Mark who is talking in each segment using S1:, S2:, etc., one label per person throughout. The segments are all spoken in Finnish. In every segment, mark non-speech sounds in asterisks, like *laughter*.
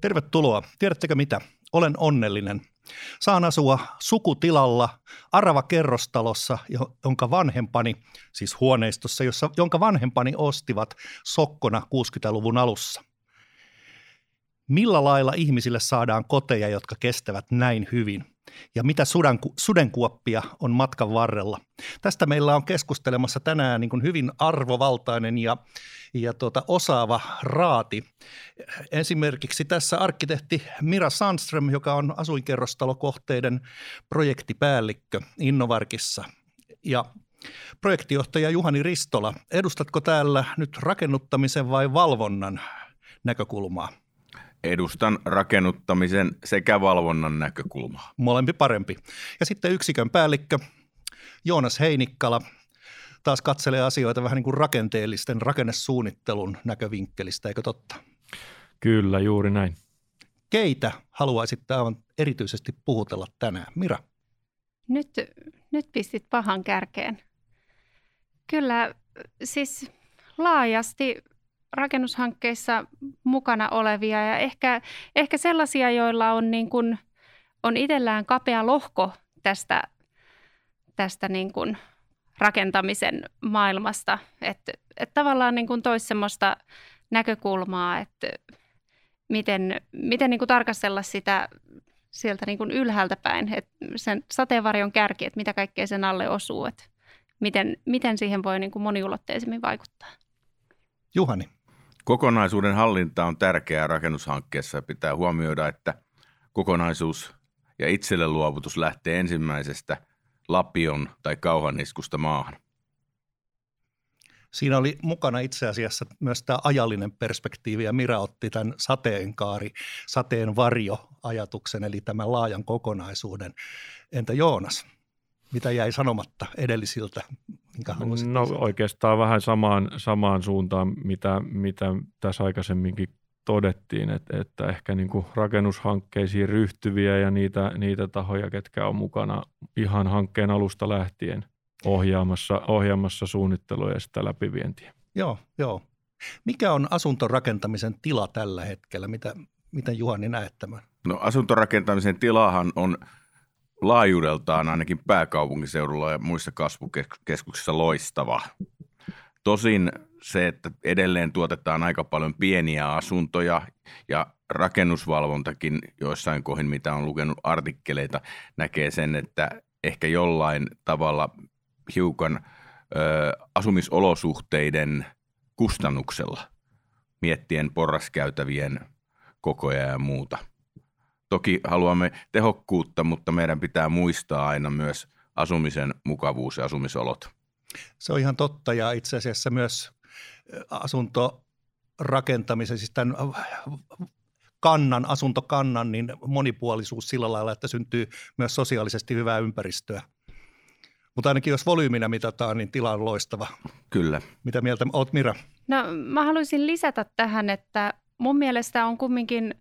S1: Tervetuloa. Tiedättekö mitä? Olen onnellinen. Saan asua sukutilalla Arava kerrostalossa, jonka vanhempani, siis huoneistossa, jossa, jonka vanhempani ostivat sokkona 60-luvun alussa. Millä lailla ihmisille saadaan koteja, jotka kestävät näin hyvin? Ja mitä sudanku, sudenkuoppia on matkan varrella. Tästä meillä on keskustelemassa tänään niin kuin hyvin arvovaltainen ja, ja tuota, osaava raati. Esimerkiksi tässä arkkitehti Mira Sandström, joka on asuinkerrostalokohteiden projektipäällikkö Innovarkissa ja projektijohtaja Juhani Ristola. Edustatko täällä nyt rakennuttamisen vai valvonnan näkökulmaa?
S2: Edustan rakennuttamisen sekä valvonnan näkökulmaa.
S1: Molempi parempi. Ja sitten yksikön päällikkö Joonas Heinikkala taas katselee asioita vähän niin kuin rakenteellisten rakennesuunnittelun näkövinkkelistä, eikö totta?
S3: Kyllä, juuri näin.
S1: Keitä haluaisit aivan erityisesti puhutella tänään? Mira?
S4: Nyt, nyt pistit pahan kärkeen. Kyllä, siis laajasti rakennushankkeissa mukana olevia ja ehkä, ehkä sellaisia, joilla on, niin kuin, on itsellään kapea lohko tästä, tästä niin kuin rakentamisen maailmasta. Että et tavallaan niin kuin toisi semmoista näkökulmaa, että miten, miten niin kuin tarkastella sitä sieltä niin kuin ylhäältä päin, että sen sateenvarjon kärki, että mitä kaikkea sen alle osuu, että miten, miten siihen voi niin kuin moniulotteisemmin vaikuttaa.
S1: Juhani.
S2: Kokonaisuuden hallinta on tärkeää rakennushankkeessa ja pitää huomioida, että kokonaisuus ja itselle luovutus lähtee ensimmäisestä lapion tai kauhaniskusta maahan.
S1: Siinä oli mukana itse asiassa myös tämä ajallinen perspektiivi ja Mira otti tämän sateenkaari, sateen varjo ajatuksen eli tämän laajan kokonaisuuden. Entä Joonas? Mitä jäi sanomatta edellisiltä? Minkä
S3: no oikeastaan vähän samaan, samaan suuntaan, mitä, mitä tässä aikaisemminkin todettiin, että, että ehkä niin kuin rakennushankkeisiin ryhtyviä ja niitä, niitä tahoja, ketkä on mukana ihan hankkeen alusta lähtien ohjaamassa, ohjaamassa suunnittelua ja sitä läpivientiä.
S1: Joo, joo. Mikä on asuntorakentamisen tila tällä hetkellä? Mitä, miten Juhani näet tämän?
S2: No asuntorakentamisen tilahan on – laajuudeltaan ainakin pääkaupunkiseudulla ja muissa kasvukeskuksissa loistava. Tosin se, että edelleen tuotetaan aika paljon pieniä asuntoja ja rakennusvalvontakin joissain kohin, mitä on lukenut artikkeleita, näkee sen, että ehkä jollain tavalla hiukan ö, asumisolosuhteiden kustannuksella, miettien porraskäytävien kokoja ja muuta – Toki haluamme tehokkuutta, mutta meidän pitää muistaa aina myös asumisen mukavuus ja asumisolot.
S1: Se on ihan totta ja itse asiassa myös asuntorakentamisen, siis tämän kannan, asuntokannan, niin monipuolisuus sillä lailla, että syntyy myös sosiaalisesti hyvää ympäristöä. Mutta ainakin jos volyyminä mitataan, niin tila on loistava.
S2: Kyllä.
S1: Mitä mieltä olet Mira?
S4: No mä haluaisin lisätä tähän, että mun mielestä on kumminkin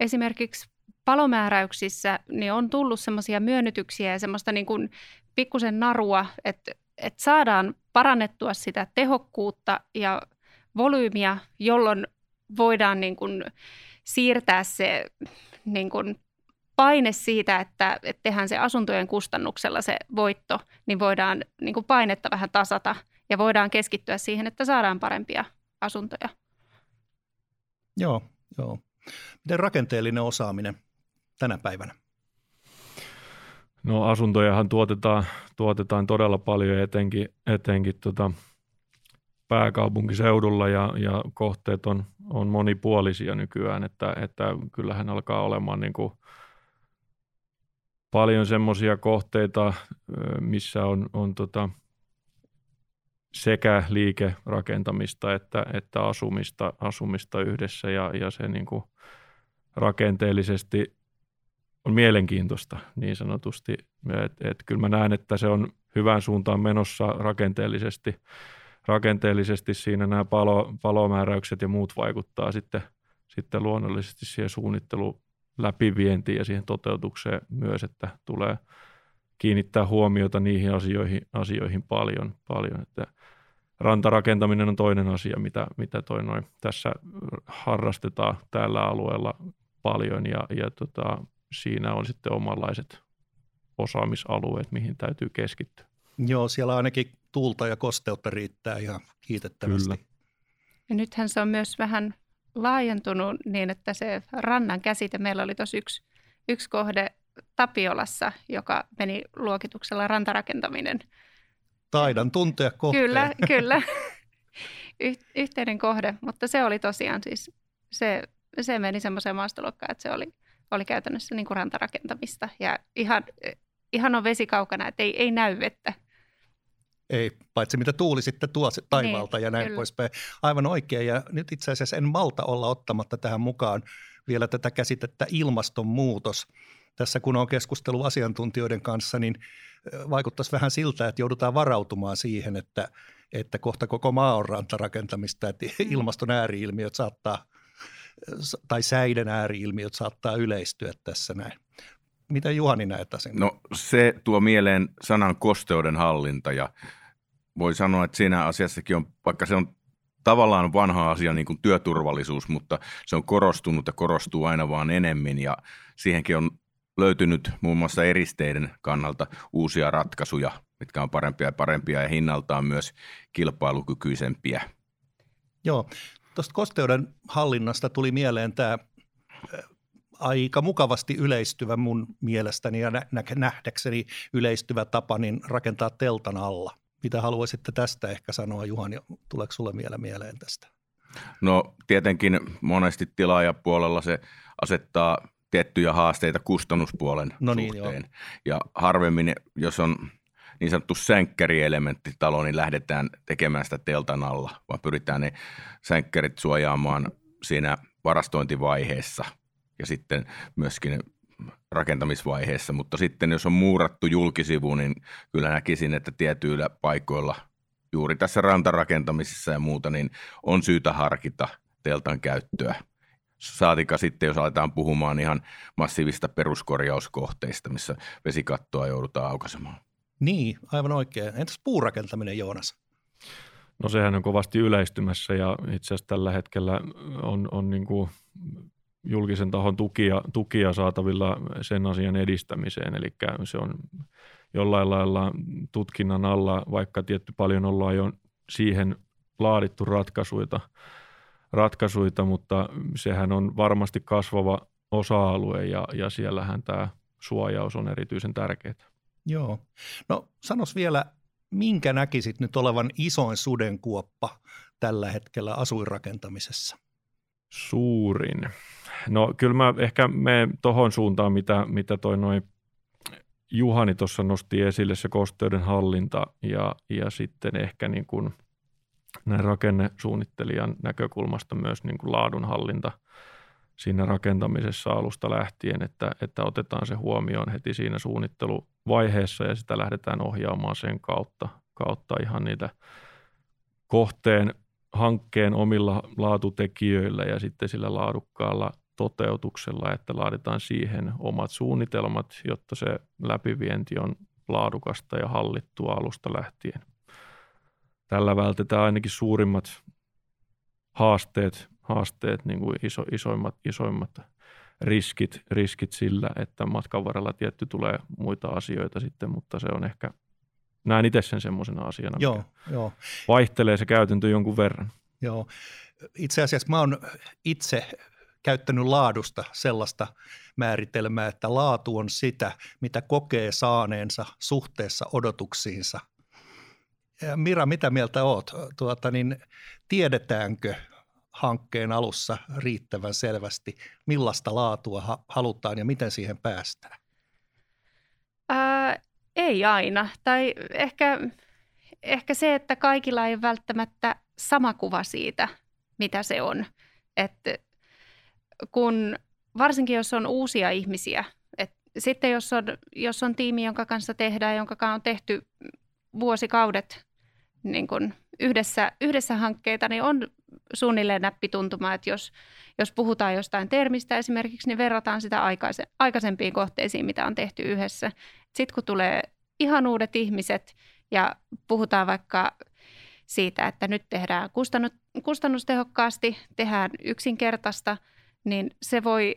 S4: esimerkiksi palomääräyksissä niin on tullut semmoisia myönnytyksiä ja semmoista niin kuin pikkusen narua, että, että saadaan parannettua sitä tehokkuutta ja volyymiä, jolloin voidaan niin kuin siirtää se niin kuin paine siitä, että, että tehdään se asuntojen kustannuksella se voitto, niin voidaan niin kuin painetta vähän tasata ja voidaan keskittyä siihen, että saadaan parempia asuntoja.
S1: Joo, joo. Miten rakenteellinen osaaminen? Tänä päivänä?
S3: No asuntojahan tuotetaan, tuotetaan todella paljon etenkin, etenkin tota pääkaupunkiseudulla ja, ja kohteet on, on monipuolisia nykyään, että, että kyllähän alkaa olemaan niin kuin paljon semmoisia kohteita, missä on, on tota sekä liikerakentamista että, että asumista, asumista yhdessä ja, ja se niin kuin rakenteellisesti on mielenkiintoista niin sanotusti. Et, et kyllä mä näen, että se on hyvään suuntaan menossa rakenteellisesti. Rakenteellisesti siinä nämä palo, palomääräykset ja muut vaikuttaa sitten, sitten luonnollisesti siihen suunnittelu läpivientiin ja siihen toteutukseen myös, että tulee kiinnittää huomiota niihin asioihin, asioihin paljon. paljon. Että rantarakentaminen on toinen asia, mitä, mitä toi noin tässä harrastetaan tällä alueella paljon ja, ja tota, siinä on sitten omanlaiset osaamisalueet, mihin täytyy keskittyä.
S1: Joo, siellä ainakin tuulta ja kosteutta riittää ihan kiitettävästi. Kyllä.
S4: Ja nythän se on myös vähän laajentunut niin, että se rannan käsite, meillä oli tuossa yksi, yksi kohde Tapiolassa, joka meni luokituksella rantarakentaminen.
S1: Taidan tuntea kohteen.
S4: Kyllä, *laughs* kyllä. Y- yhteinen kohde, mutta se oli tosiaan siis, se, se meni semmoiseen maastoluokkaan, että se oli, oli käytännössä niin kuin rantarakentamista ja ihan, ihan on vesi kaukana, että ei, ei näy vettä.
S1: Ei, paitsi mitä tuuli sitten tuo taivaalta niin, ja näin kyllä. poispäin. Aivan oikein ja nyt itse asiassa en malta olla ottamatta tähän mukaan vielä tätä käsitettä ilmastonmuutos. Tässä kun on keskustelu asiantuntijoiden kanssa, niin vaikuttaisi vähän siltä, että joudutaan varautumaan siihen, että, että kohta koko maa on rantarakentamista, että mm. ilmaston ääriilmiöt saattaa, tai säiden ääriilmiöt saattaa yleistyä tässä näin. Mitä Juhani näet sen?
S2: No se tuo mieleen sanan kosteuden hallinta ja voi sanoa, että siinä asiassakin on, vaikka se on tavallaan vanha asia niin kuin työturvallisuus, mutta se on korostunut ja korostuu aina vaan enemmän ja siihenkin on löytynyt muun muassa eristeiden kannalta uusia ratkaisuja, mitkä on parempia ja parempia ja hinnaltaan myös kilpailukykyisempiä.
S1: Joo, tuosta kosteuden hallinnasta tuli mieleen tämä aika mukavasti yleistyvä mun mielestäni ja nähdäkseni yleistyvä tapa niin rakentaa teltan alla. Mitä haluaisitte tästä ehkä sanoa, Juhan, tuleeko sulle vielä mieleen tästä?
S2: No tietenkin monesti tilaajapuolella se asettaa tiettyjä haasteita kustannuspuolen no niin, suhteen. Joo. Ja harvemmin, jos on niin sanottu sänkkärielementti talo, niin lähdetään tekemään sitä teltan alla, vaan pyritään ne sänkkärit suojaamaan siinä varastointivaiheessa ja sitten myöskin rakentamisvaiheessa, mutta sitten jos on muurattu julkisivu, niin kyllä näkisin, että tietyillä paikoilla juuri tässä rantarakentamisessa ja muuta, niin on syytä harkita teltan käyttöä Saatika sitten, jos aletaan puhumaan ihan massiivista peruskorjauskohteista, missä vesikattoa joudutaan aukaisemaan.
S1: Niin, aivan oikein. Entäs puurakentaminen, Joonas?
S3: No sehän on kovasti yleistymässä ja itse asiassa tällä hetkellä on, on niin kuin julkisen tahon tukia, tukia saatavilla sen asian edistämiseen. Eli se on jollain lailla tutkinnan alla, vaikka tietty paljon ollaan jo siihen laadittu ratkaisuita – ratkaisuja, mutta sehän on varmasti kasvava osa-alue ja, ja siellähän tämä suojaus on erityisen tärkeää.
S1: Joo. No sanos vielä, minkä näkisit nyt olevan isoin sudenkuoppa tällä hetkellä asuinrakentamisessa?
S3: Suurin. No kyllä mä ehkä menen tuohon suuntaan, mitä, mitä toi noin Juhani tuossa nosti esille, se kosteuden hallinta ja, ja sitten ehkä niin kuin – näin rakennesuunnittelijan näkökulmasta myös niin kuin laadunhallinta siinä rakentamisessa alusta lähtien, että, että otetaan se huomioon heti siinä suunnitteluvaiheessa ja sitä lähdetään ohjaamaan sen kautta, kautta ihan niitä kohteen hankkeen omilla laatutekijöillä ja sitten sillä laadukkaalla toteutuksella, että laaditaan siihen omat suunnitelmat, jotta se läpivienti on laadukasta ja hallittua alusta lähtien. Tällä vältetään ainakin suurimmat haasteet, haasteet niin kuin iso, isoimmat, isoimmat riskit, riskit sillä, että matkan varrella tietty tulee muita asioita sitten, mutta se on ehkä, näen itse sen semmoisena asiana, joo, joo. vaihtelee se käytäntö jonkun verran.
S1: Joo, itse asiassa mä oon itse käyttänyt laadusta sellaista määritelmää, että laatu on sitä, mitä kokee saaneensa suhteessa odotuksiinsa – Mira, mitä mieltä oot? Tuota, niin tiedetäänkö hankkeen alussa riittävän selvästi, millaista laatua halutaan ja miten siihen päästään?
S4: Ää, ei aina. Tai ehkä, ehkä se, että kaikilla ei välttämättä sama kuva siitä, mitä se on. että kun, varsinkin jos on uusia ihmisiä, et sitten jos on, jos on tiimi, jonka kanssa tehdään, jonka on tehty vuosikaudet niin kuin yhdessä, yhdessä hankkeita, niin on suunnilleen näppituntuma, että jos, jos puhutaan jostain termistä esimerkiksi, niin verrataan sitä aikaise, aikaisempiin kohteisiin, mitä on tehty yhdessä. Sitten kun tulee ihan uudet ihmiset ja puhutaan vaikka siitä, että nyt tehdään kustannus, kustannustehokkaasti, tehdään yksinkertaista, niin se voi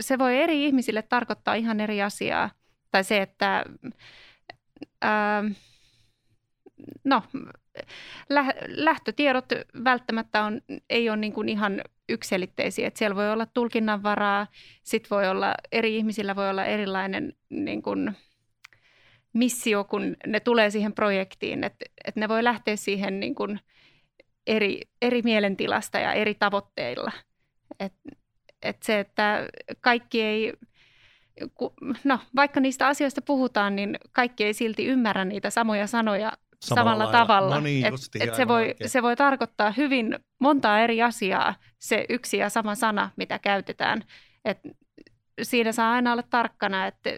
S4: se voi eri ihmisille tarkoittaa ihan eri asiaa. Tai se, että ää, no, lähtötiedot välttämättä on, ei ole niin kuin ihan ykselitteisiä. Että siellä voi olla tulkinnanvaraa, sitten voi olla, eri ihmisillä voi olla erilainen niin kuin, missio, kun ne tulee siihen projektiin. Että et ne voi lähteä siihen niin kuin eri, eri mielentilasta ja eri tavoitteilla. Et, et se, että kaikki ei, no vaikka niistä asioista puhutaan, niin kaikki ei silti ymmärrä niitä samoja sanoja samalla, samalla tavalla.
S1: No niin,
S4: et, et se, voi, se voi tarkoittaa hyvin montaa eri asiaa, se yksi ja sama sana, mitä käytetään. Et siinä saa aina olla tarkkana, että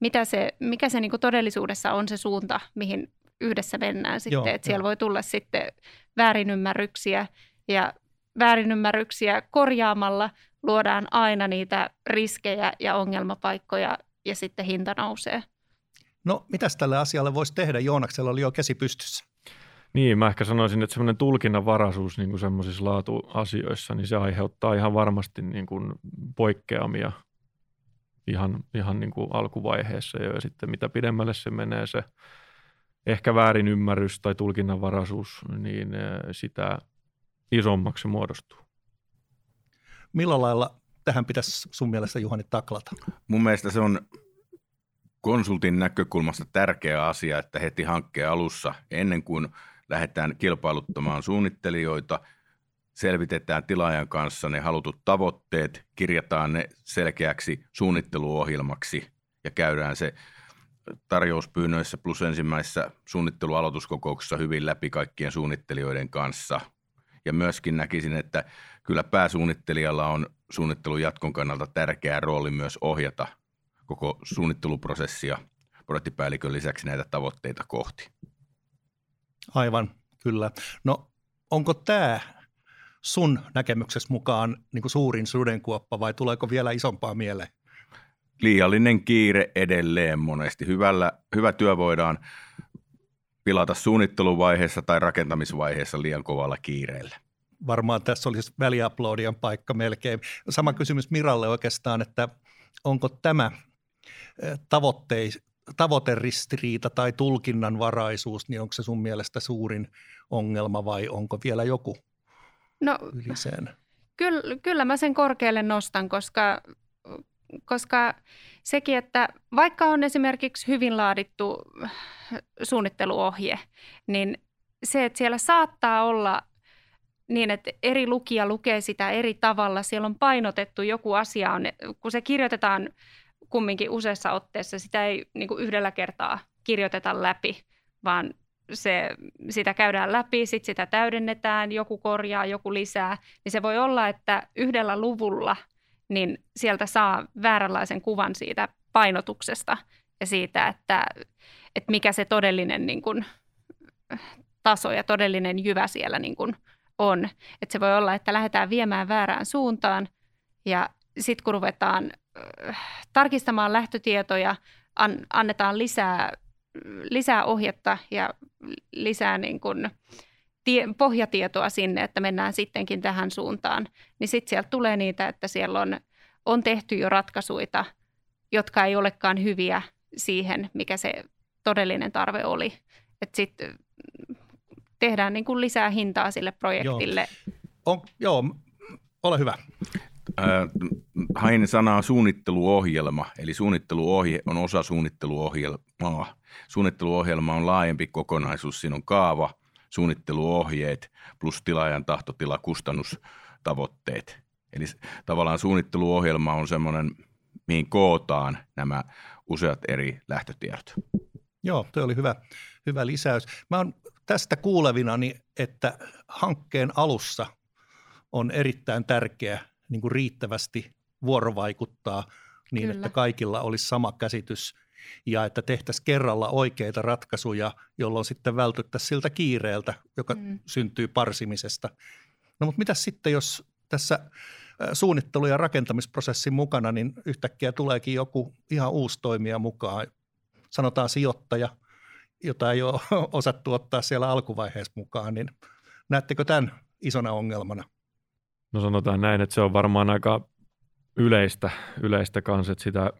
S4: mitä se, mikä se niinku todellisuudessa on se suunta, mihin yhdessä mennään sitten. Joo, että siellä voi tulla sitten väärinymmärryksiä ja väärinymmärryksiä korjaamalla luodaan aina niitä riskejä ja ongelmapaikkoja ja sitten hinta nousee.
S1: No, mitäs tälle asialle voisi tehdä? Joonaksella oli jo käsi pystyssä.
S3: Niin, mä ehkä sanoisin, että semmoinen tulkinnanvaraisuus niin kuin semmoisissa laatuasioissa, niin se aiheuttaa ihan varmasti niin kuin poikkeamia ihan, ihan niin kuin alkuvaiheessa jo. Ja sitten mitä pidemmälle se menee se ehkä väärin ymmärrys tai tulkinnanvaraisuus, niin eh, sitä isommaksi muodostuu.
S1: Millä lailla tähän pitäisi sun mielestä Juhani taklata?
S2: Mun mielestä se on konsultin näkökulmasta tärkeä asia, että heti hankkeen alussa, ennen kuin lähdetään kilpailuttamaan suunnittelijoita, selvitetään tilaajan kanssa ne halutut tavoitteet, kirjataan ne selkeäksi suunnitteluohjelmaksi ja käydään se tarjouspyynnöissä plus ensimmäisessä suunnittelualoituskokouksessa hyvin läpi kaikkien suunnittelijoiden kanssa. Ja myöskin näkisin, että kyllä pääsuunnittelijalla on suunnittelun jatkon kannalta tärkeä rooli myös ohjata koko suunnitteluprosessia projektipäällikön lisäksi näitä tavoitteita kohti.
S1: Aivan, kyllä. No onko tämä sun näkemyksessä mukaan niin kuin suurin sudenkuoppa vai tuleeko vielä isompaa mieleen?
S2: Liiallinen kiire edelleen monesti. Hyvällä, hyvä työ voidaan pilata suunnitteluvaiheessa tai rakentamisvaiheessa liian kovalla kiireellä.
S1: Varmaan tässä olisi väliaplodien paikka melkein. Sama kysymys Miralle oikeastaan, että onko tämä tavoitteis, tavoiteristiriita tai tulkinnanvaraisuus, niin onko se sun mielestä suurin ongelma vai onko vielä joku no, yli sen?
S4: Kyllä, kyllä mä sen korkealle nostan, koska, koska sekin, että vaikka on esimerkiksi hyvin laadittu suunnitteluohje, niin se, että siellä saattaa olla niin, että eri lukija lukee sitä eri tavalla. Siellä on painotettu joku asia, on, kun se kirjoitetaan kumminkin useassa otteessa. Sitä ei niin kuin yhdellä kertaa kirjoiteta läpi, vaan se, sitä käydään läpi, sitten sitä täydennetään, joku korjaa, joku lisää. Niin se voi olla, että yhdellä luvulla niin sieltä saa vääränlaisen kuvan siitä painotuksesta ja siitä, että, että mikä se todellinen niin kuin, taso ja todellinen jyvä siellä niin kuin, on. Että se voi olla, että lähdetään viemään väärään suuntaan ja sitten kun ruvetaan tarkistamaan lähtötietoja, an, annetaan lisää, lisää ohjetta ja lisää niin kuin tie, pohjatietoa sinne, että mennään sittenkin tähän suuntaan, niin sitten sieltä tulee niitä, että siellä on, on tehty jo ratkaisuja, jotka ei olekaan hyviä siihen, mikä se todellinen tarve oli. Että sitten tehdään niin kuin lisää hintaa sille projektille.
S1: Joo, on, joo ole hyvä
S2: hain sanaa suunnitteluohjelma, eli suunnitteluohje on osa suunnitteluohjelmaa. Suunnitteluohjelma on laajempi kokonaisuus. Siinä on kaava, suunnitteluohjeet plus tilaajan tahtotila, kustannustavoitteet. Eli tavallaan suunnitteluohjelma on semmoinen, mihin kootaan nämä useat eri lähtötiedot.
S1: Joo, tuo oli hyvä, hyvä lisäys. Mä oon tästä kuulevinani, että hankkeen alussa on erittäin tärkeä niin kuin riittävästi vuorovaikuttaa niin, Kyllä. että kaikilla olisi sama käsitys ja että tehtäisiin kerralla oikeita ratkaisuja, jolloin sitten vältyttäisiin siltä kiireeltä, joka mm. syntyy parsimisesta. No mutta mitä sitten, jos tässä suunnittelu- ja rakentamisprosessin mukana, niin yhtäkkiä tuleekin joku ihan uusi toimija mukaan, sanotaan sijoittaja, jota ei ole *laughs* osattu ottaa siellä alkuvaiheessa mukaan, niin näettekö tämän isona ongelmana?
S3: No sanotaan näin, että se on varmaan aika yleistä, yleistä kanssa, että sitä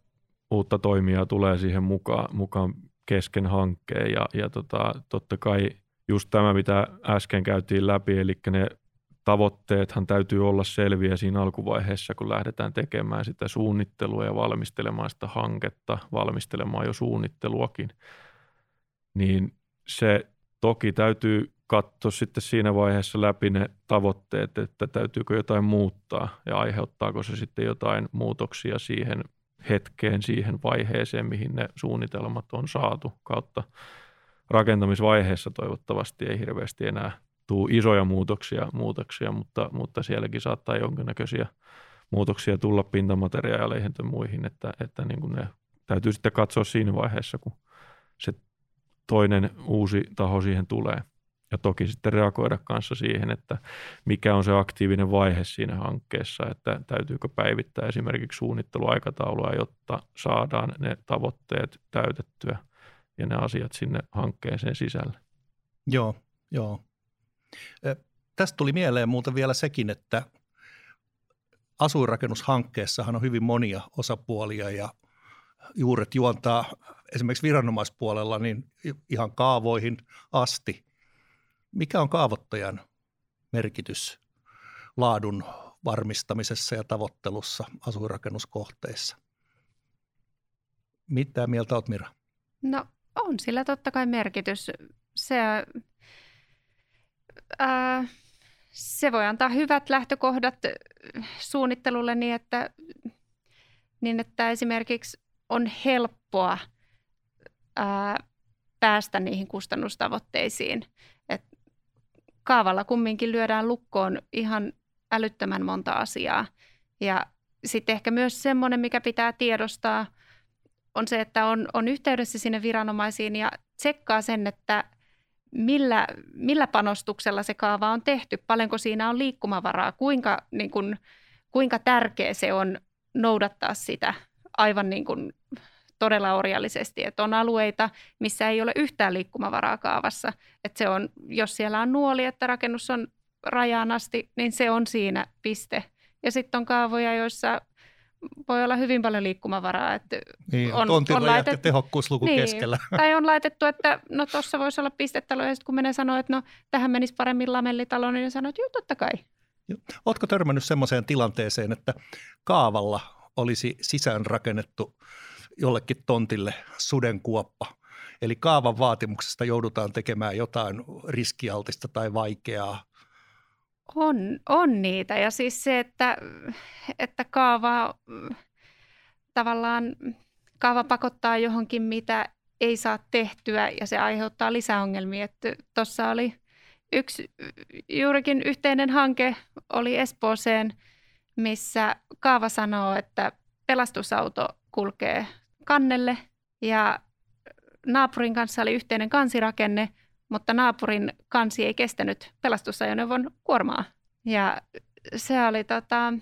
S3: uutta toimijaa tulee siihen mukaan, mukaan kesken hankkeen. Ja, ja tota, totta kai just tämä, mitä äsken käytiin läpi, eli ne tavoitteethan täytyy olla selviä siinä alkuvaiheessa, kun lähdetään tekemään sitä suunnittelua ja valmistelemaan sitä hanketta, valmistelemaan jo suunnitteluakin, niin se toki täytyy katsoa sitten siinä vaiheessa läpi ne tavoitteet, että täytyykö jotain muuttaa ja aiheuttaako se sitten jotain muutoksia siihen hetkeen, siihen vaiheeseen, mihin ne suunnitelmat on saatu kautta rakentamisvaiheessa toivottavasti ei hirveästi enää tuu isoja muutoksia, muutoksia mutta, mutta sielläkin saattaa jonkinnäköisiä muutoksia tulla pintamateriaaleihin tai muihin, että, että niin kuin ne täytyy sitten katsoa siinä vaiheessa, kun se toinen uusi taho siihen tulee. Ja toki sitten reagoida kanssa siihen, että mikä on se aktiivinen vaihe siinä hankkeessa, että täytyykö päivittää esimerkiksi suunnitteluaikataulua, jotta saadaan ne tavoitteet täytettyä ja ne asiat sinne hankkeeseen sisälle.
S1: Joo, joo. Tästä tuli mieleen muuten vielä sekin, että asuinrakennushankkeessahan on hyvin monia osapuolia ja juuret juontaa esimerkiksi viranomaispuolella niin ihan kaavoihin asti. Mikä on kaavoittajan merkitys laadun varmistamisessa ja tavoittelussa asuinrakennuskohteissa? Mitä mieltä olet Mira?
S4: No on sillä totta kai merkitys. Se ää, se voi antaa hyvät lähtökohdat suunnittelulle niin, että, niin että esimerkiksi on helppoa ää, päästä niihin kustannustavoitteisiin. Kaavalla kumminkin lyödään lukkoon ihan älyttömän monta asiaa. Ja sitten ehkä myös semmoinen, mikä pitää tiedostaa, on se, että on, on yhteydessä sinne viranomaisiin ja tsekkaa sen, että – millä, millä panostuksella se kaava on tehty, paljonko siinä on liikkumavaraa, kuinka, niin kuin, kuinka tärkeä se on noudattaa sitä? Aivan niin kuin todella orjallisesti. Että on alueita, missä ei ole yhtään liikkumavaraa kaavassa. Että se on, jos siellä on nuoli, että rakennus on rajaan asti, niin se on siinä piste. Ja sitten on kaavoja, joissa voi olla hyvin paljon liikkumavaraa. Että
S1: niin, on, on laitettu, tehokkuusluku niin, keskellä. *laughs*
S4: Tai on laitettu, että no tuossa voisi olla pistetalo, ja sitten kun menee sanoa, että no tähän menisi paremmin lamellitalo, niin sanoo, että joo, totta kai.
S1: Oletko törmännyt sellaiseen tilanteeseen, että kaavalla olisi sisäänrakennettu jollekin tontille sudenkuoppa, eli kaavan vaatimuksesta joudutaan tekemään jotain riskialtista tai vaikeaa,
S4: on, on niitä. Ja siis se, että, että kaava tavallaan kaava pakottaa johonkin, mitä ei saa tehtyä ja se aiheuttaa lisäongelmia. Tuossa oli yksi juurikin yhteinen hanke oli Espooseen, missä kaava sanoo, että pelastusauto kulkee kannelle ja naapurin kanssa oli yhteinen kansirakenne – mutta naapurin kansi ei kestänyt pelastusajoneuvon kuormaa. Ja se oli, tota,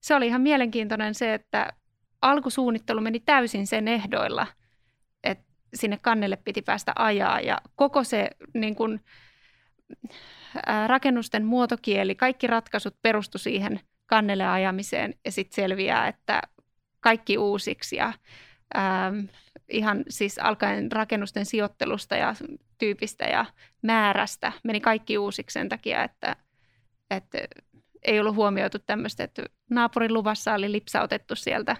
S4: se oli ihan mielenkiintoinen se, että alkusuunnittelu meni täysin sen ehdoilla, että sinne kannelle piti päästä ajaa ja koko se niin kun, rakennusten muotokieli, kaikki ratkaisut perustu siihen kannelle ajamiseen ja sitten selviää, että kaikki uusiksi ja ää, ihan siis alkaen rakennusten sijoittelusta ja tyypistä ja määrästä meni kaikki uusiksi sen takia, että, että ei ollut huomioitu tämmöistä, että naapurin luvassa oli lipsautettu sieltä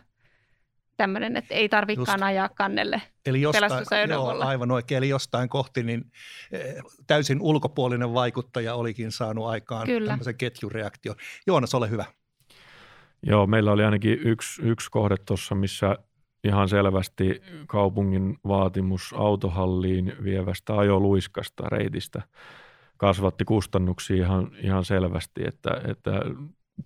S4: tämmöinen, että ei tarvikaan ajaa kannelle
S1: eli jostain, joo, aivan oikein, eli jostain kohti niin eh, täysin ulkopuolinen vaikuttaja olikin saanut aikaan Kyllä. tämmöisen ketjureaktion. Joonas, ole hyvä.
S3: Joo, meillä oli ainakin yksi, yksi kohde tuossa, missä ihan selvästi kaupungin vaatimus autohalliin vievästä ajoluiskasta reitistä kasvatti kustannuksia ihan, ihan selvästi, että, että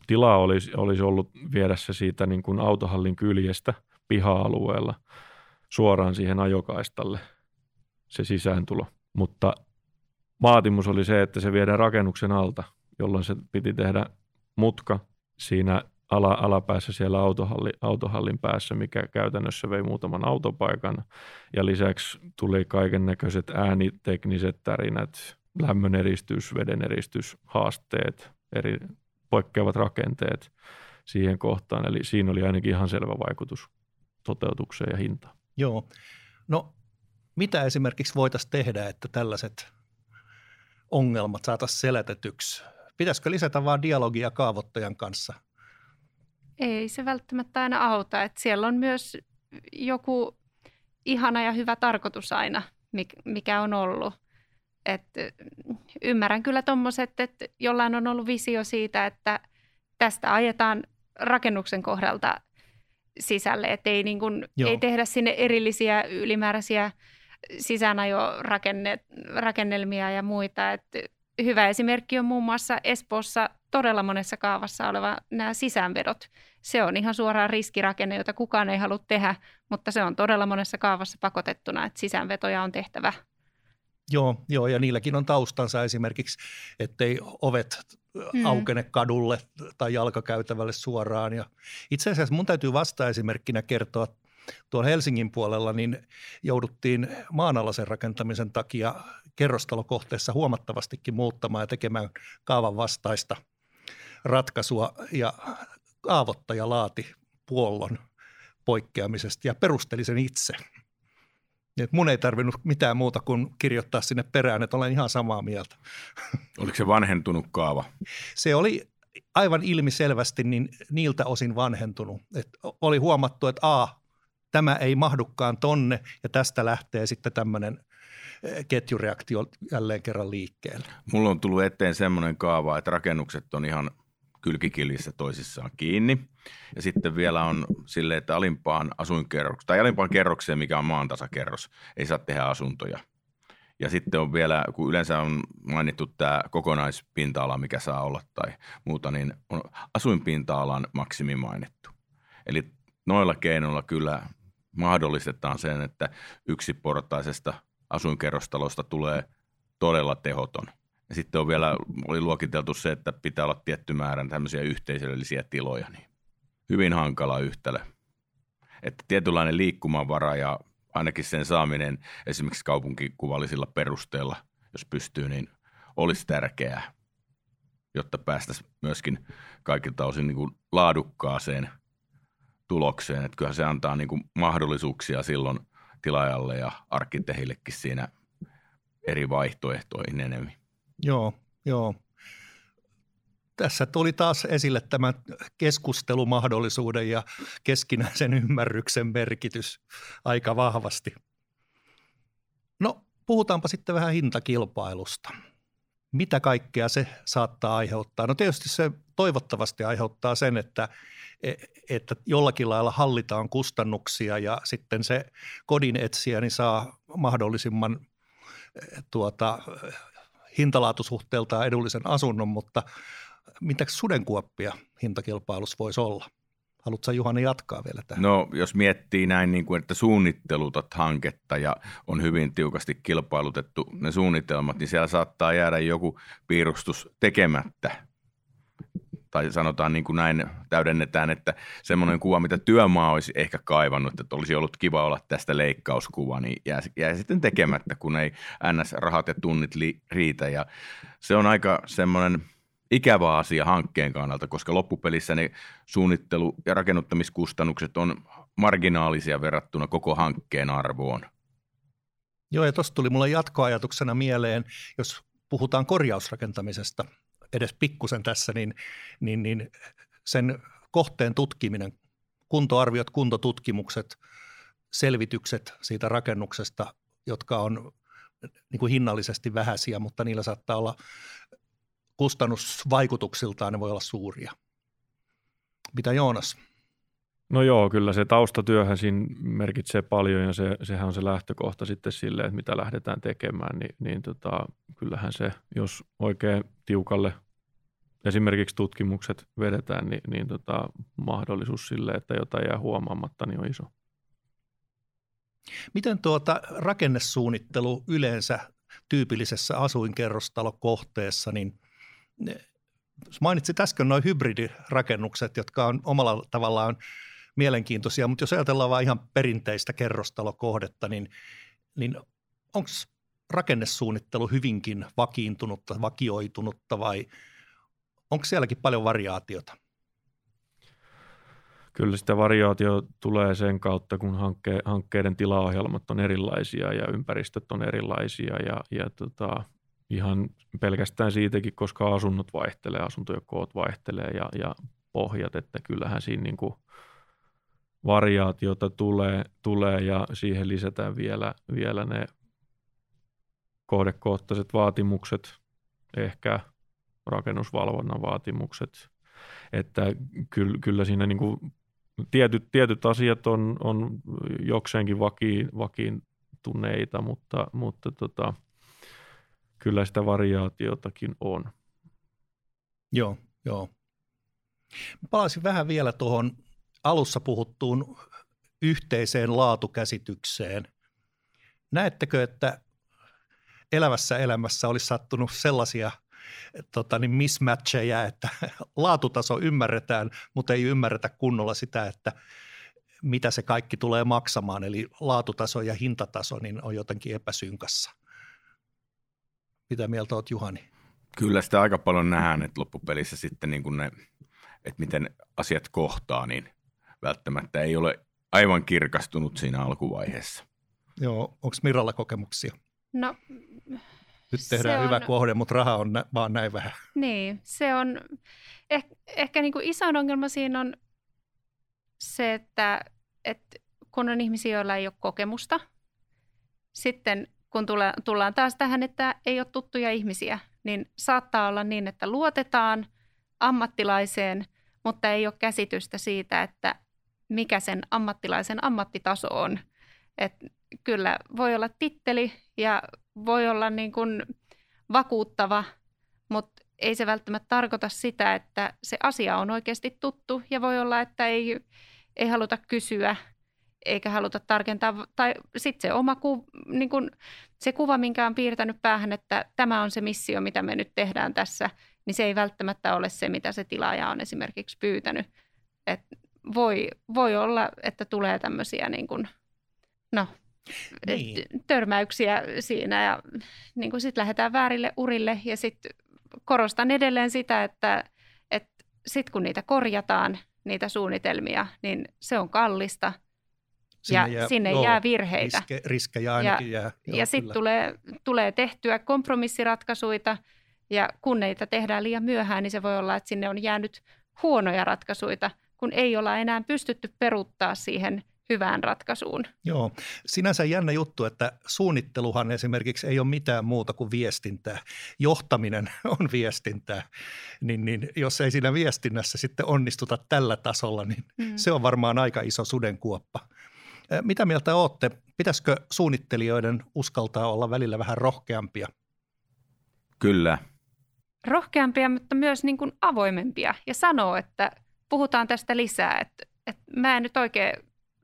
S3: tilaa olisi, olisi ollut viedä se siitä niin kuin autohallin kyljestä piha-alueella suoraan siihen ajokaistalle se sisääntulo. Mutta vaatimus oli se, että se viedään rakennuksen alta, jolloin se piti tehdä mutka siinä ala, alapäässä siellä autohalli, autohallin päässä, mikä käytännössä vei muutaman autopaikan. Ja lisäksi tuli kaiken näköiset äänitekniset tärinät, lämmön eristys, veden eristys, haasteet, eri poikkeavat rakenteet. siihen kohtaan. Eli siinä oli ainakin ihan selvä vaikutus toteutukseen ja hintaan.
S1: Joo. No mitä esimerkiksi voitaisiin tehdä, että tällaiset ongelmat saataisiin selätetyksi? Pitäisikö lisätä vain dialogia kaavoittajan kanssa?
S4: Ei se välttämättä aina auta. Että siellä on myös joku ihana ja hyvä tarkoitus aina, mikä on ollut. Et ymmärrän kyllä tuommoiset, että jollain on ollut visio siitä, että tästä ajetaan rakennuksen kohdalta sisälle, että ei, niin kun, ei tehdä sinne erillisiä ylimääräisiä sisäänajorakennelmia ja muita. Et hyvä esimerkki on muun muassa Espoossa todella monessa kaavassa oleva nämä sisäänvedot. Se on ihan suoraan riskirakenne, jota kukaan ei halua tehdä, mutta se on todella monessa kaavassa pakotettuna, että sisäänvetoja on tehtävä.
S1: Joo, joo, ja niilläkin on taustansa esimerkiksi, ettei ovet mm. aukene kadulle tai jalkakäytävälle suoraan. Ja itse asiassa mun täytyy vasta esimerkkinä kertoa tuolla Helsingin puolella, niin jouduttiin maanalaisen rakentamisen takia kerrostalokohteessa huomattavastikin muuttamaan ja tekemään kaavan vastaista ratkaisua. Ja kaavoittaja laati puollon poikkeamisesta ja perusteli sen itse. Et mun ei tarvinnut mitään muuta kuin kirjoittaa sinne perään, että olen ihan samaa mieltä.
S2: Oliko se vanhentunut kaava?
S1: Se oli aivan ilmiselvästi niin niiltä osin vanhentunut. Et oli huomattu, että a, tämä ei mahdukaan tonne ja tästä lähtee sitten tämmöinen eh, ketjureaktio jälleen kerran liikkeelle.
S2: Mulla on tullut eteen semmoinen kaava, että rakennukset on ihan kylkikiljissä toisissaan kiinni. Ja sitten vielä on sille, että alimpaan asuinkerrokseen, tai alimpaan kerrokseen, mikä on maantasakerros, ei saa tehdä asuntoja. Ja sitten on vielä, kun yleensä on mainittu tämä kokonaispinta-ala, mikä saa olla tai muuta, niin on asuinpinta-alan maksimi mainittu. Eli noilla keinoilla kyllä mahdollistetaan sen, että yksiportaisesta asuinkerrostalosta tulee todella tehoton. Ja sitten on vielä, oli luokiteltu se, että pitää olla tietty määrän tämmöisiä yhteisöllisiä tiloja, niin hyvin hankala yhtälö. Että tietynlainen liikkumavara ja ainakin sen saaminen esimerkiksi kaupunkikuvallisilla perusteella, jos pystyy, niin olisi tärkeää, jotta päästäisiin myöskin kaikilta osin niin kuin laadukkaaseen tulokseen. Että kyllähän se antaa niin kuin mahdollisuuksia silloin tilaajalle ja arkkitehillekin siinä eri vaihtoehtoihin enemmän.
S1: Joo, joo tässä tuli taas esille tämä keskustelumahdollisuuden ja keskinäisen ymmärryksen merkitys aika vahvasti. No, puhutaanpa sitten vähän hintakilpailusta. Mitä kaikkea se saattaa aiheuttaa? No tietysti se toivottavasti aiheuttaa sen, että, että jollakin lailla hallitaan kustannuksia ja sitten se kodin etsijä niin saa mahdollisimman tuota, hintalaatusuhteeltaan edullisen asunnon, mutta mitä sudenkuoppia hintakilpailussa voisi olla? Haluatko Juhani jatkaa vielä tähän?
S2: No jos miettii näin, niin kuin, että suunnittelutat hanketta ja on hyvin tiukasti kilpailutettu ne suunnitelmat, niin siellä saattaa jäädä joku piirustus tekemättä. Tai sanotaan niin kuin näin, täydennetään, että semmoinen kuva, mitä työmaa olisi ehkä kaivannut, että olisi ollut kiva olla tästä leikkauskuva, niin jää, jää sitten tekemättä, kun ei NS-rahat ja tunnit li, riitä. Ja se on aika semmoinen – ikävä asia hankkeen kannalta, koska loppupelissä ne suunnittelu- ja rakennuttamiskustannukset on marginaalisia verrattuna koko hankkeen arvoon.
S1: Joo, ja tuossa tuli mulle jatkoajatuksena mieleen, jos puhutaan korjausrakentamisesta edes pikkusen tässä, niin, niin, niin sen kohteen tutkiminen, kuntoarviot, kuntotutkimukset, selvitykset siitä rakennuksesta, jotka on niin kuin hinnallisesti vähäisiä, mutta niillä saattaa olla kustannusvaikutuksiltaan ne voi olla suuria. Mitä Joonas?
S3: No joo, kyllä se taustatyöhän siinä merkitsee paljon ja se, sehän on se lähtökohta sitten sille, että mitä lähdetään tekemään, niin, niin tota, kyllähän se, jos oikein tiukalle esimerkiksi tutkimukset vedetään, niin, niin tota, mahdollisuus sille, että jotain jää huomaamatta, niin on iso.
S1: Miten tuota rakennesuunnittelu yleensä tyypillisessä asuinkerrostalokohteessa, niin Mainitsit äsken nuo hybridirakennukset, jotka on omalla tavallaan mielenkiintoisia, mutta jos ajatellaan vain ihan perinteistä kerrostalokohdetta, niin, niin onko rakennesuunnittelu hyvinkin vakiintunutta, vakioitunutta vai onko sielläkin paljon variaatiota?
S3: Kyllä sitä variaatio tulee sen kautta, kun hankke, hankkeiden tilaohjelmat on erilaisia ja ympäristöt on erilaisia ja, ja tota, ihan pelkästään siitäkin, koska asunnot vaihtelee, asuntojen koot vaihtelee ja, ja pohjat, että kyllähän siinä niin kuin variaatiota tulee, tulee ja siihen lisätään vielä, vielä ne kohdekohtaiset vaatimukset, ehkä rakennusvalvonnan vaatimukset, että kyllä, kyllä siinä niin kuin tietyt, tietyt asiat on, on jokseenkin vakiin, vakiintuneita, mutta, mutta tota, kyllä sitä variaatiotakin on.
S1: Joo, joo. Palasin vähän vielä tuohon alussa puhuttuun yhteiseen laatukäsitykseen. Näettekö, että elävässä elämässä olisi sattunut sellaisia tota, niin mismatcheja, että *laughs* laatutaso ymmärretään, mutta ei ymmärretä kunnolla sitä, että mitä se kaikki tulee maksamaan, eli laatutaso ja hintataso niin on jotenkin epäsynkassa. Mitä mieltä olet Juhani?
S2: Kyllä sitä aika paljon nähdään, että loppupelissä sitten niin kuin ne, että miten asiat kohtaa, niin välttämättä ei ole aivan kirkastunut siinä alkuvaiheessa.
S1: Joo, onko Miralla kokemuksia?
S4: No,
S1: Nyt tehdään on... hyvä kohde, mutta raha on nä- vaan näin vähän.
S4: Niin, se on, eh, ehkä niin kuin isoin ongelma siinä on se, että, että kun on ihmisiä, joilla ei ole kokemusta, sitten kun tule, tullaan taas tähän, että ei ole tuttuja ihmisiä, niin saattaa olla niin, että luotetaan ammattilaiseen, mutta ei ole käsitystä siitä, että mikä sen ammattilaisen ammattitaso on. Et kyllä voi olla titteli ja voi olla niin kuin vakuuttava, mutta ei se välttämättä tarkoita sitä, että se asia on oikeasti tuttu ja voi olla, että ei, ei haluta kysyä eikä haluta tarkentaa. Tai sitten se oma ku, niin kun, se kuva, minkä on piirtänyt päähän, että tämä on se missio, mitä me nyt tehdään tässä, niin se ei välttämättä ole se, mitä se tilaaja on esimerkiksi pyytänyt. Et voi, voi olla, että tulee tämmöisiä niin kun, no, niin. törmäyksiä siinä ja niin sitten lähdetään väärille urille ja sitten korostan edelleen sitä, että, että sitten kun niitä korjataan, niitä suunnitelmia, niin se on kallista sinne ja jää, sinne joo, jää virheitä.
S1: Riske, riskejä ainakin ja, jää.
S4: Joo, ja sitten tulee, tulee tehtyä kompromissiratkaisuja ja kun neitä tehdään liian myöhään, niin se voi olla, että sinne on jäänyt huonoja ratkaisuja, kun ei olla enää pystytty peruuttaa siihen hyvään ratkaisuun.
S1: Joo, sinänsä jännä juttu, että suunnitteluhan esimerkiksi ei ole mitään muuta kuin viestintää. Johtaminen *laughs* on viestintää, niin, niin jos ei siinä viestinnässä sitten onnistuta tällä tasolla, niin mm. se on varmaan aika iso sudenkuoppa. Mitä mieltä olette? Pitäisikö suunnittelijoiden uskaltaa olla välillä vähän rohkeampia?
S2: Kyllä.
S4: Rohkeampia, mutta myös niin kuin avoimempia ja sanoo, että puhutaan tästä lisää. Että, että mä en nyt oikein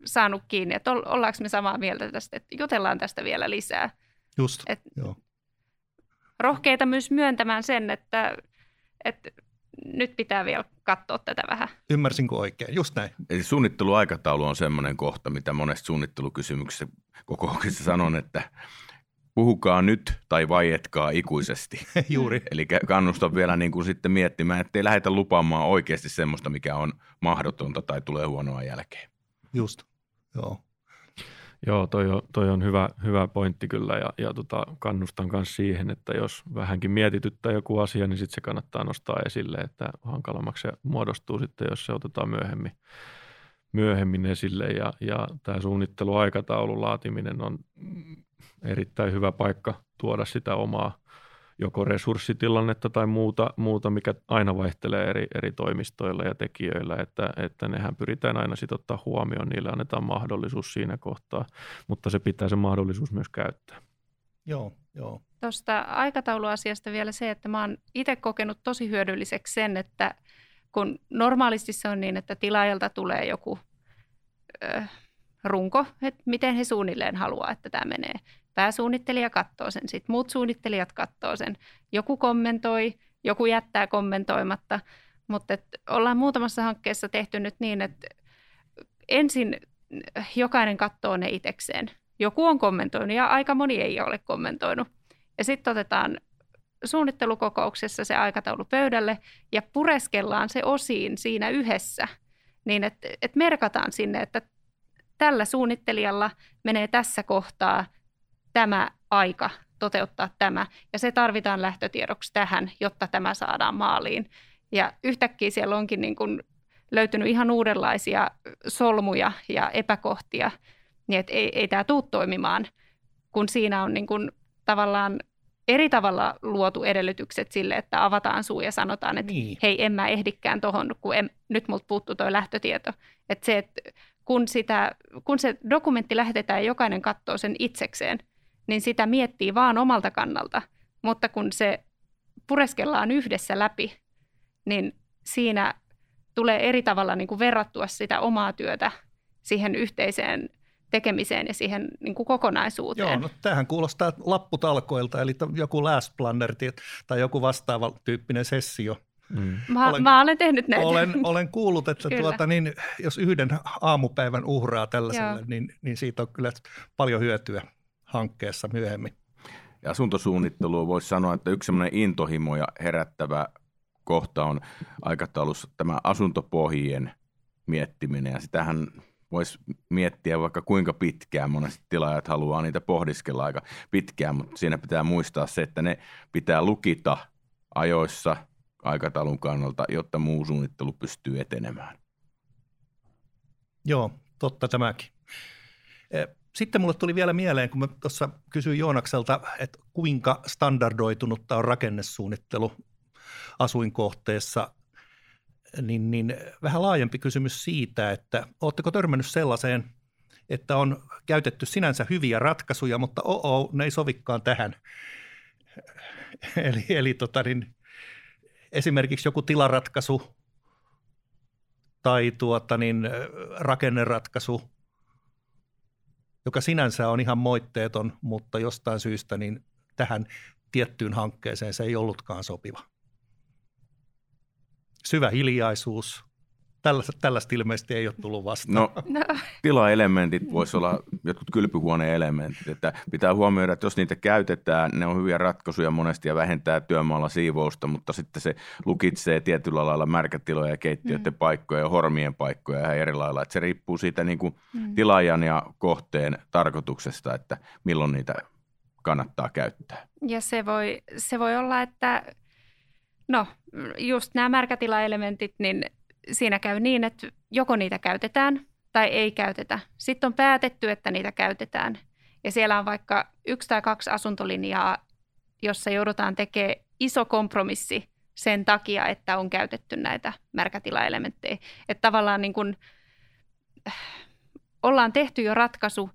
S4: saanut kiinni, että ollaanko me samaa mieltä tästä, että jutellaan tästä vielä lisää.
S1: Just, Et joo.
S4: Rohkeita myös myöntämään sen, että, että nyt pitää vielä katsoa tätä vähän.
S1: Ymmärsinkö oikein? Just näin.
S2: Eli suunnitteluaikataulu on semmoinen kohta, mitä monesti suunnittelukysymyksissä kokouksissa sanon, että puhukaa nyt tai vaietkaa ikuisesti. *laughs*
S1: Juuri.
S2: Eli kannustan vielä niin kuin sitten miettimään, ettei lähdetä lupaamaan oikeasti semmoista, mikä on mahdotonta tai tulee huonoa jälkeen.
S1: Just, joo.
S3: Joo, toi on, toi on hyvä, hyvä pointti kyllä ja, ja tota, kannustan myös siihen, että jos vähänkin mietityttää joku asia, niin sitten se kannattaa nostaa esille, että hankalammaksi se muodostuu sitten, jos se otetaan myöhemmin, myöhemmin esille ja, ja tämä suunnitteluaikataulun laatiminen on erittäin hyvä paikka tuoda sitä omaa joko resurssitilannetta tai muuta, muuta mikä aina vaihtelee eri, eri toimistoilla ja tekijöillä, että, että nehän pyritään aina sitten ottaa huomioon, niille annetaan mahdollisuus siinä kohtaa, mutta se pitää se mahdollisuus myös käyttää.
S1: Joo, joo.
S4: Tuosta aikatauluasiasta vielä se, että mä oon itse kokenut tosi hyödylliseksi sen, että kun normaalisti se on niin, että tilaajalta tulee joku ö, runko, että miten he suunnilleen haluaa, että tämä menee pääsuunnittelija katsoo sen, sitten muut suunnittelijat katsoo sen. Joku kommentoi, joku jättää kommentoimatta, mutta ollaan muutamassa hankkeessa tehty nyt niin, että ensin jokainen katsoo ne itsekseen. Joku on kommentoinut ja aika moni ei ole kommentoinut. Ja sitten otetaan suunnittelukokouksessa se aikataulu pöydälle ja pureskellaan se osiin siinä yhdessä, niin että et merkataan sinne, että tällä suunnittelijalla menee tässä kohtaa tämä aika toteuttaa tämä, ja se tarvitaan lähtötiedoksi tähän, jotta tämä saadaan maaliin. Ja yhtäkkiä siellä onkin niin kuin löytynyt ihan uudenlaisia solmuja ja epäkohtia, niin että ei, ei tämä tule toimimaan, kun siinä on niin kuin tavallaan eri tavalla luotu edellytykset sille, että avataan suu ja sanotaan, että niin. hei, en mä ehdikään tuohon, kun en, nyt multa puuttuu tuo lähtötieto. Että se, että kun, sitä, kun se dokumentti lähetetään ja jokainen katsoo sen itsekseen, niin sitä miettii vaan omalta kannalta. Mutta kun se pureskellaan yhdessä läpi, niin siinä tulee eri tavalla niin kuin verrattua sitä omaa työtä siihen yhteiseen tekemiseen ja siihen niin kuin kokonaisuuteen.
S1: Joo, no tämähän kuulostaa lapputalkoilta, eli joku last planner tai joku vastaava tyyppinen sessio.
S4: Mm. Mä, olen, mä olen tehnyt näitä.
S1: Olen, olen kuullut, että tuota, niin, jos yhden aamupäivän uhraa tällaiselle, niin, niin siitä on kyllä paljon hyötyä hankkeessa myöhemmin.
S2: Ja asuntosuunnittelua voisi sanoa, että yksi sellainen intohimoja herättävä kohta on aikataulussa tämä asuntopohjien miettiminen. Ja sitähän voisi miettiä vaikka kuinka pitkään. Monesti tilaajat haluaa niitä pohdiskella aika pitkään, mutta siinä pitää muistaa se, että ne pitää lukita ajoissa aikataulun kannalta, jotta muu suunnittelu pystyy etenemään.
S1: Joo, totta tämäkin. Eh, sitten mulle tuli vielä mieleen, kun mä tuossa kysyin Joonakselta, että kuinka standardoitunutta on rakennesuunnittelu asuinkohteessa, niin, niin vähän laajempi kysymys siitä, että oletteko törmännyt sellaiseen, että on käytetty sinänsä hyviä ratkaisuja, mutta oo, ne ei sovikaan tähän. Eli, eli tota niin, esimerkiksi joku tilaratkaisu tai tuota niin, rakenneratkaisu, joka sinänsä on ihan moitteeton, mutta jostain syystä niin tähän tiettyyn hankkeeseen se ei ollutkaan sopiva syvä hiljaisuus. Tällaista, tällaista ilmeisesti ei ole tullut vastaan.
S2: No, *laughs* no. tilaelementit voisi olla jotkut kylpyhuoneen elementit. Että pitää huomioida, että jos niitä käytetään, ne on hyviä ratkaisuja monesti ja vähentää työmaalla siivousta, mutta sitten se lukitsee tietyllä lailla märkätiloja ja keittiöiden mm. paikkoja ja hormien paikkoja ihan eri lailla. Että se riippuu siitä niin kuin mm. tilaajan ja kohteen tarkoituksesta, että milloin niitä kannattaa käyttää.
S4: Ja se voi, se voi olla, että No, just nämä märkätilaelementit, niin siinä käy niin, että joko niitä käytetään tai ei käytetä. Sitten on päätetty, että niitä käytetään. Ja siellä on vaikka yksi tai kaksi asuntolinjaa, jossa joudutaan tekemään iso kompromissi sen takia, että on käytetty näitä märkätilaelementtejä. Että tavallaan niin kuin, äh, ollaan tehty jo ratkaisu,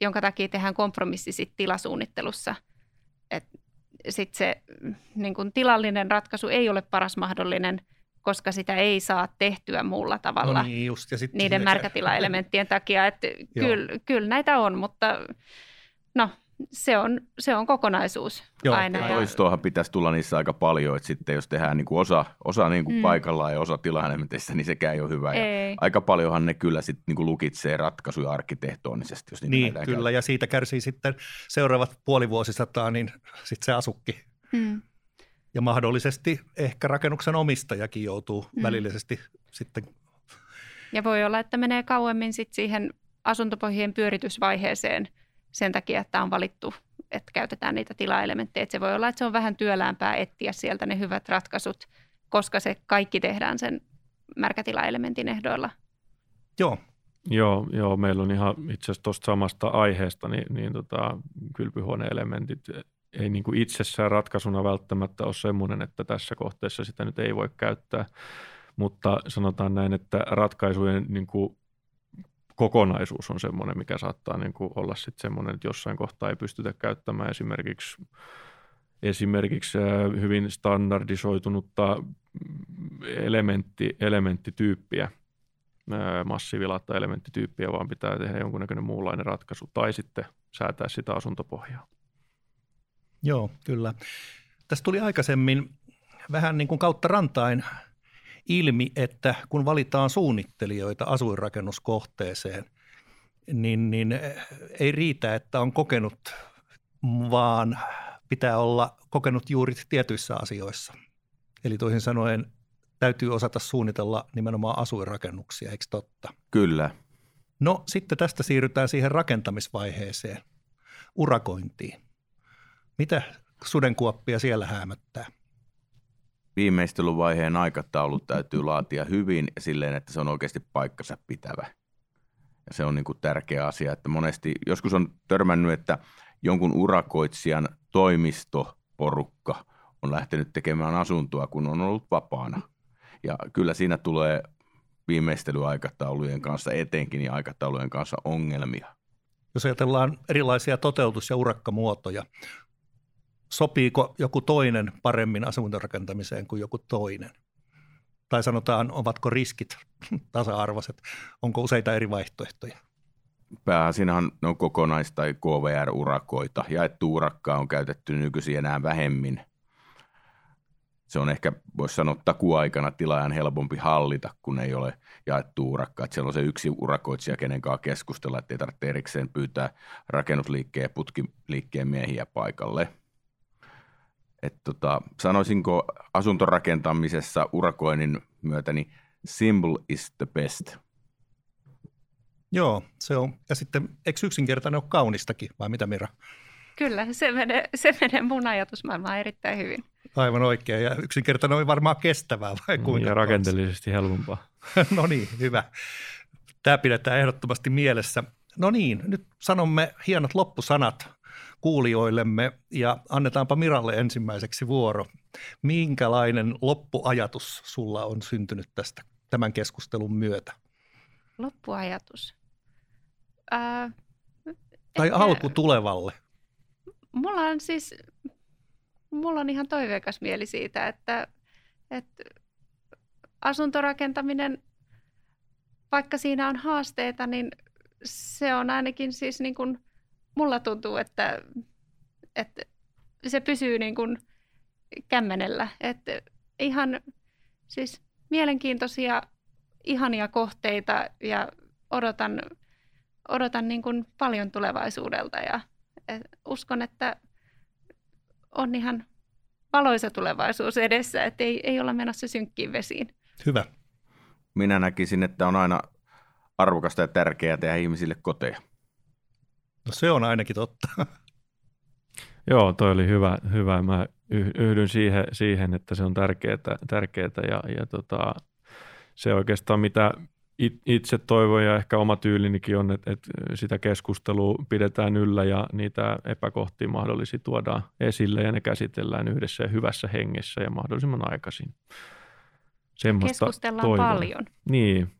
S4: jonka takia tehdään kompromissi sit tilasuunnittelussa. Et sit se niin kuin tilallinen ratkaisu ei ole paras mahdollinen, koska sitä ei saa tehtyä muulla tavalla
S1: no niin, just. Ja
S4: niiden märkätilaelementtien *laughs* takia. Että kyllä, kyllä näitä on, mutta no, se on, se on kokonaisuus Joo, aina. Ja
S2: toistoahan pitäisi tulla niissä aika paljon, että sitten jos tehdään niin kuin osa, osa niin kuin mm. paikallaan ja osa tilaelementeissä, niin sekään ei ole hyvä. Ei. Ja aika paljonhan ne kyllä sitten niin kuin lukitsee ratkaisuja arkkitehtonisesti, jos
S1: Niin, kyllä, käy. ja siitä kärsii sitten seuraavat puoli vuosisataa, niin sitten se asukki. Mm. Ja mahdollisesti ehkä rakennuksen omistajakin joutuu mm. välillisesti sitten.
S4: Ja voi olla, että menee kauemmin sitten siihen asuntopohjien pyöritysvaiheeseen – sen takia, että on valittu, että käytetään niitä tilaelementtejä. Että se voi olla, että se on vähän työläämpää etsiä sieltä ne hyvät ratkaisut, koska se kaikki tehdään sen märkätilaelementin ehdoilla.
S1: Joo.
S3: Joo, joo, meillä on ihan itse asiassa tuosta samasta aiheesta, niin, niin tota, kylpyhuone-elementit ei niin kuin itsessään ratkaisuna välttämättä ole semmoinen, että tässä kohteessa sitä nyt ei voi käyttää, mutta sanotaan näin, että ratkaisujen niin kuin kokonaisuus on semmoinen, mikä saattaa niin kuin olla sitten semmoinen, että jossain kohtaa ei pystytä käyttämään esimerkiksi, esimerkiksi hyvin standardisoitunutta elementti, elementtityyppiä, massiivilatta elementtityyppiä, vaan pitää tehdä jonkunnäköinen muunlainen ratkaisu tai sitten säätää sitä asuntopohjaa.
S1: Joo, kyllä. Tässä tuli aikaisemmin vähän niin kuin kautta rantain ilmi, että kun valitaan suunnittelijoita asuinrakennuskohteeseen, niin, niin ei riitä, että on kokenut, vaan pitää olla kokenut juuri tietyissä asioissa. Eli toisin sanoen täytyy osata suunnitella nimenomaan asuinrakennuksia, eikö totta?
S2: Kyllä.
S1: No sitten tästä siirrytään siihen rakentamisvaiheeseen, urakointiin. Mitä sudenkuoppia siellä hämöttää?
S2: Viimeistelyvaiheen aikataulut täytyy laatia hyvin silleen, että se on oikeasti paikkansa pitävä. Ja se on niin kuin tärkeä asia, että monesti joskus on törmännyt, että jonkun urakoitsijan toimistoporukka on lähtenyt tekemään asuntoa, kun on ollut vapaana. Ja kyllä siinä tulee viimeistelyaikataulujen kanssa etenkin ja aikataulujen kanssa ongelmia.
S1: Jos ajatellaan erilaisia toteutus- ja urakkamuotoja, sopiiko joku toinen paremmin asuntorakentamiseen kuin joku toinen? Tai sanotaan, ovatko riskit *laughs* tasa-arvoiset? Onko useita eri vaihtoehtoja?
S2: Pääasinhan ne on kokonais- tai KVR-urakoita. Jaettu urakkaa on käytetty nykyisin enää vähemmin. Se on ehkä, voisi sanoa, takuaikana tilaajan helpompi hallita, kun ei ole jaettu urakkaa. Että siellä on se yksi urakoitsija, kenen kanssa keskustella, ettei tarvitse erikseen pyytää rakennusliikkeen ja putkiliikkeen miehiä paikalle. Et tota, sanoisinko asuntorakentamisessa urakoinnin myötä, niin simple is the best.
S1: Joo, se on. Ja sitten eikö yksinkertainen ole kaunistakin, vai mitä Mira?
S4: Kyllä, se menee, se menee mun ajatusmaailmaan erittäin hyvin.
S1: Aivan oikein, ja yksinkertainen on varmaan kestävää, vai
S3: Niin,
S1: kuinka?
S3: ja rakenteellisesti helpompaa. *laughs*
S1: no niin, hyvä. Tämä pidetään ehdottomasti mielessä. No niin, nyt sanomme hienot loppusanat kuulijoillemme ja annetaanpa Miralle ensimmäiseksi vuoro. Minkälainen loppuajatus sulla on syntynyt tästä tämän keskustelun myötä?
S4: Loppuajatus. Ää,
S1: Tai
S4: ehkä-
S1: alku tulevalle?
S4: Mulla on siis, mulla on ihan toiveikas mieli siitä, että, että asuntorakentaminen, vaikka siinä on haasteita, niin se on ainakin siis niin kuin, mulla tuntuu, että, että se pysyy niin kuin kämmenellä. Että ihan siis mielenkiintoisia, ihania kohteita ja odotan, odotan niin kuin paljon tulevaisuudelta ja et uskon, että on ihan valoisa tulevaisuus edessä, että ei, ei olla menossa synkkiin vesiin.
S1: Hyvä.
S2: Minä näkisin, että on aina arvokasta ja tärkeää tehdä ihmisille koteja.
S1: No se on ainakin totta. *laughs*
S3: Joo, toi oli hyvä. hyvä. Mä yh- yhdyn siihen, siihen että se on tärkeää, tärkeää ja, ja tota, se oikeastaan mitä it- itse toivon ja ehkä oma tyylinikin on, että, että sitä keskustelua pidetään yllä ja niitä epäkohtia mahdollisesti tuodaan esille ja ne käsitellään yhdessä ja hyvässä hengessä ja mahdollisimman aikaisin. Semmoista
S4: Keskustellaan
S3: toivon.
S4: paljon.
S3: Niin,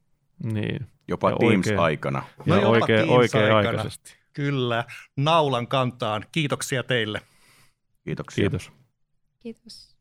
S3: niin.
S2: Jopa
S3: Ja
S2: Teams-aikana.
S1: No
S3: ja
S1: jopa
S3: oikein,
S1: Teams-aikana.
S3: oikea-aikaisesti.
S1: Kyllä, naulan kantaan. Kiitoksia teille.
S2: Kiitoksia.
S3: Kiitos.
S4: Kiitos.